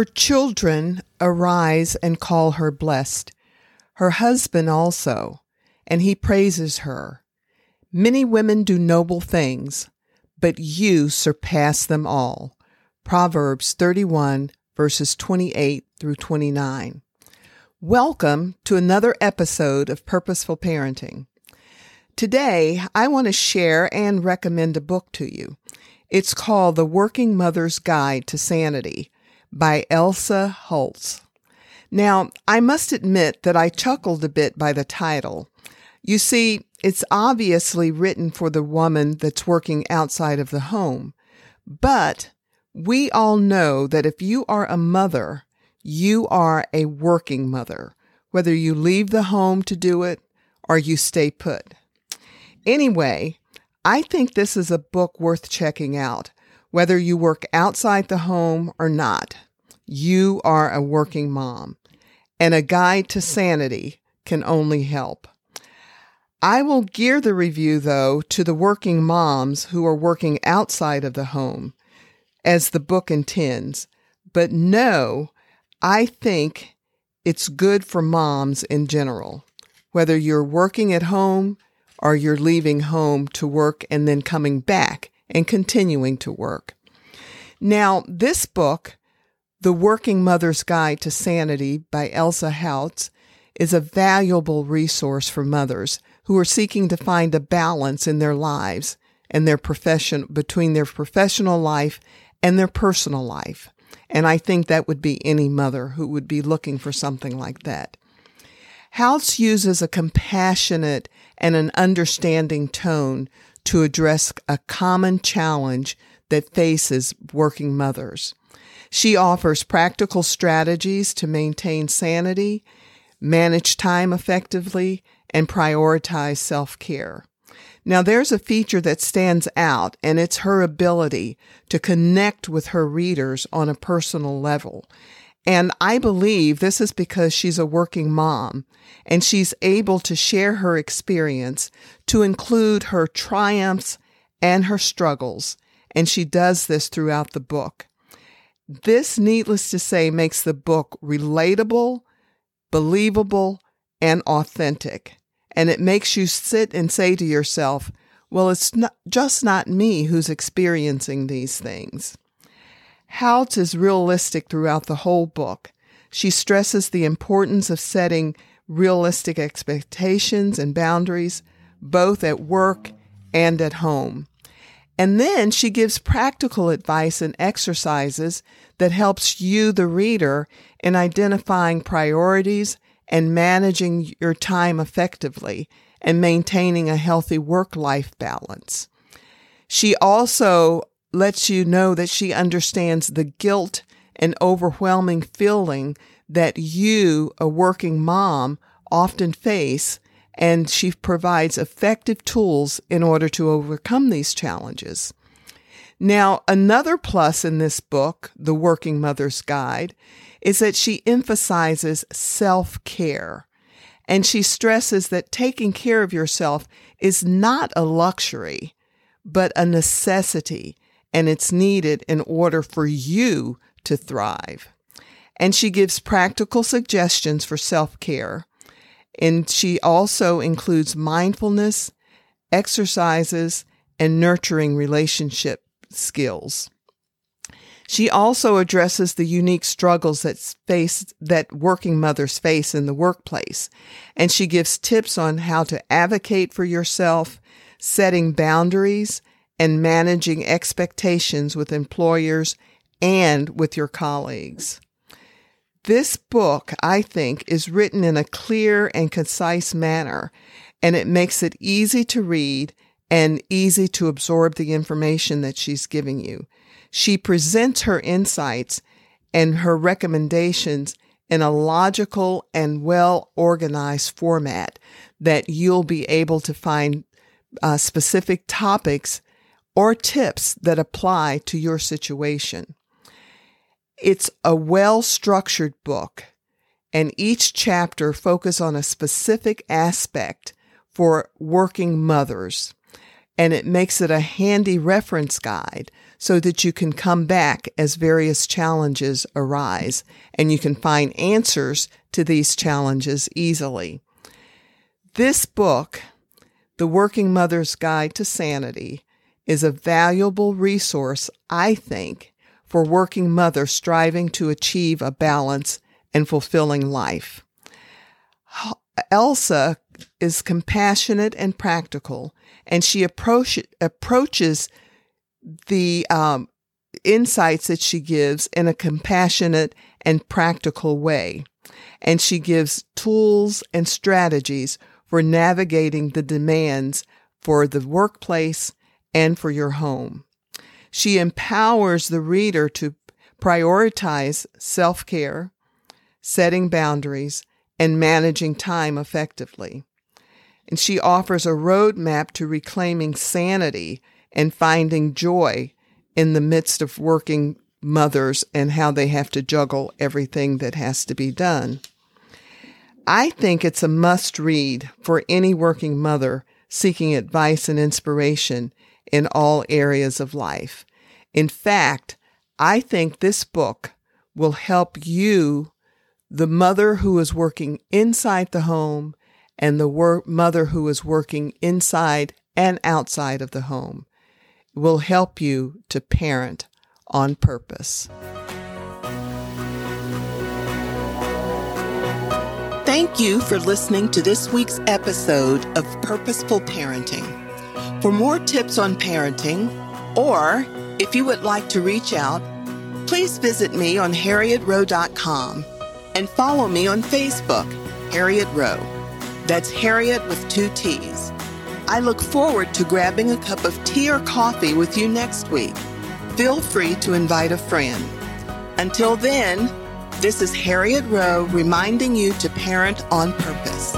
Her children arise and call her blessed, her husband also, and he praises her. Many women do noble things, but you surpass them all. Proverbs 31, verses 28 through 29. Welcome to another episode of Purposeful Parenting. Today, I want to share and recommend a book to you. It's called The Working Mother's Guide to Sanity by Elsa Houtz. Now, I must admit that I chuckled a bit by the title. You see, it's obviously written for the woman that's working outside of the home. But we all know that if you are a mother, you are a working mother, whether you leave the home to do it or you stay put. Anyway, I think this is a book worth checking out whether you work outside the home or not, you are a working mom, and a guide to sanity can only help. I will gear the review, though, to the working moms who are working outside of the home, as the book intends. But no, I think it's good for moms in general, whether you're working at home or you're leaving home to work and then coming back and continuing to work. Now, this book, The Working Mother's Guide to Sanity by Elsa Houtz, is a valuable resource for mothers who are seeking to find a balance in their lives and their profession between their professional life and their personal life. And I think that would be any mother who would be looking for something like that. Houtz uses a compassionate and an understanding tone to address a common challenge that faces working mothers. She offers practical strategies to maintain sanity, manage time effectively, and prioritize self care. Now, there's a feature that stands out, and it's her ability to connect with her readers on a personal level. And I believe this is because she's a working mom and she's able to share her experience to include her triumphs and her struggles. And she does this throughout the book. This, needless to say, makes the book relatable, believable, and authentic. And it makes you sit and say to yourself, well, it's not, just not me who's experiencing these things. Houtz is realistic throughout the whole book. She stresses the importance of setting realistic expectations and boundaries, both at work and at home. And then she gives practical advice and exercises that helps you, the reader, in identifying priorities and managing your time effectively and maintaining a healthy work life balance. She also lets you know that she understands the guilt and overwhelming feeling that you, a working mom, often face, and she provides effective tools in order to overcome these challenges. Now, another plus in this book, The Working Mother's Guide, is that she emphasizes self care. And she stresses that taking care of yourself is not a luxury, but a necessity and it's needed in order for you to thrive. And she gives practical suggestions for self care. And she also includes mindfulness, exercises, and nurturing relationship skills. She also addresses the unique struggles that face that working mothers face in the workplace, and she gives tips on how to advocate for yourself, setting boundaries, and managing expectations with employers and with your colleagues. This book, I think, is written in a clear and concise manner, and it makes it easy to read and easy to absorb the information that she's giving you. She presents her insights and her recommendations in a logical and well organized format that you'll be able to find uh, specific topics or tips that apply to your situation. It's a well structured book, and each chapter focus on a specific aspect for working mothers. And it makes it a handy reference guide so that you can come back as various challenges arise and you can find answers to these challenges easily. This book, The Working Mother's Guide to Sanity, is a valuable resource, I think, for working mothers striving to achieve a balance and fulfilling life. Elsa is compassionate and practical, and she approach, approaches the um, insights that she gives in a compassionate and practical way. And she gives tools and strategies for navigating the demands for the workplace and for your home. She empowers the reader to prioritize self care, setting boundaries, and managing time effectively. And she offers a roadmap to reclaiming sanity and finding joy in the midst of working mothers and how they have to juggle everything that has to be done. I think it's a must read for any working mother seeking advice and inspiration in all areas of life. In fact, I think this book will help you, the mother who is working inside the home and the wor- mother who is working inside and outside of the home, will help you to parent on purpose. Thank you for listening to this week's episode of Purposeful Parenting. For more tips on parenting, or if you would like to reach out, please visit me on harrietrowe.com and follow me on Facebook, Harriett Rowe. That's Harriett with two T's. I look forward to grabbing a cup of tea or coffee with you next week. Feel free to invite a friend. Until then, this is Harriett Rowe reminding you to parent on purpose.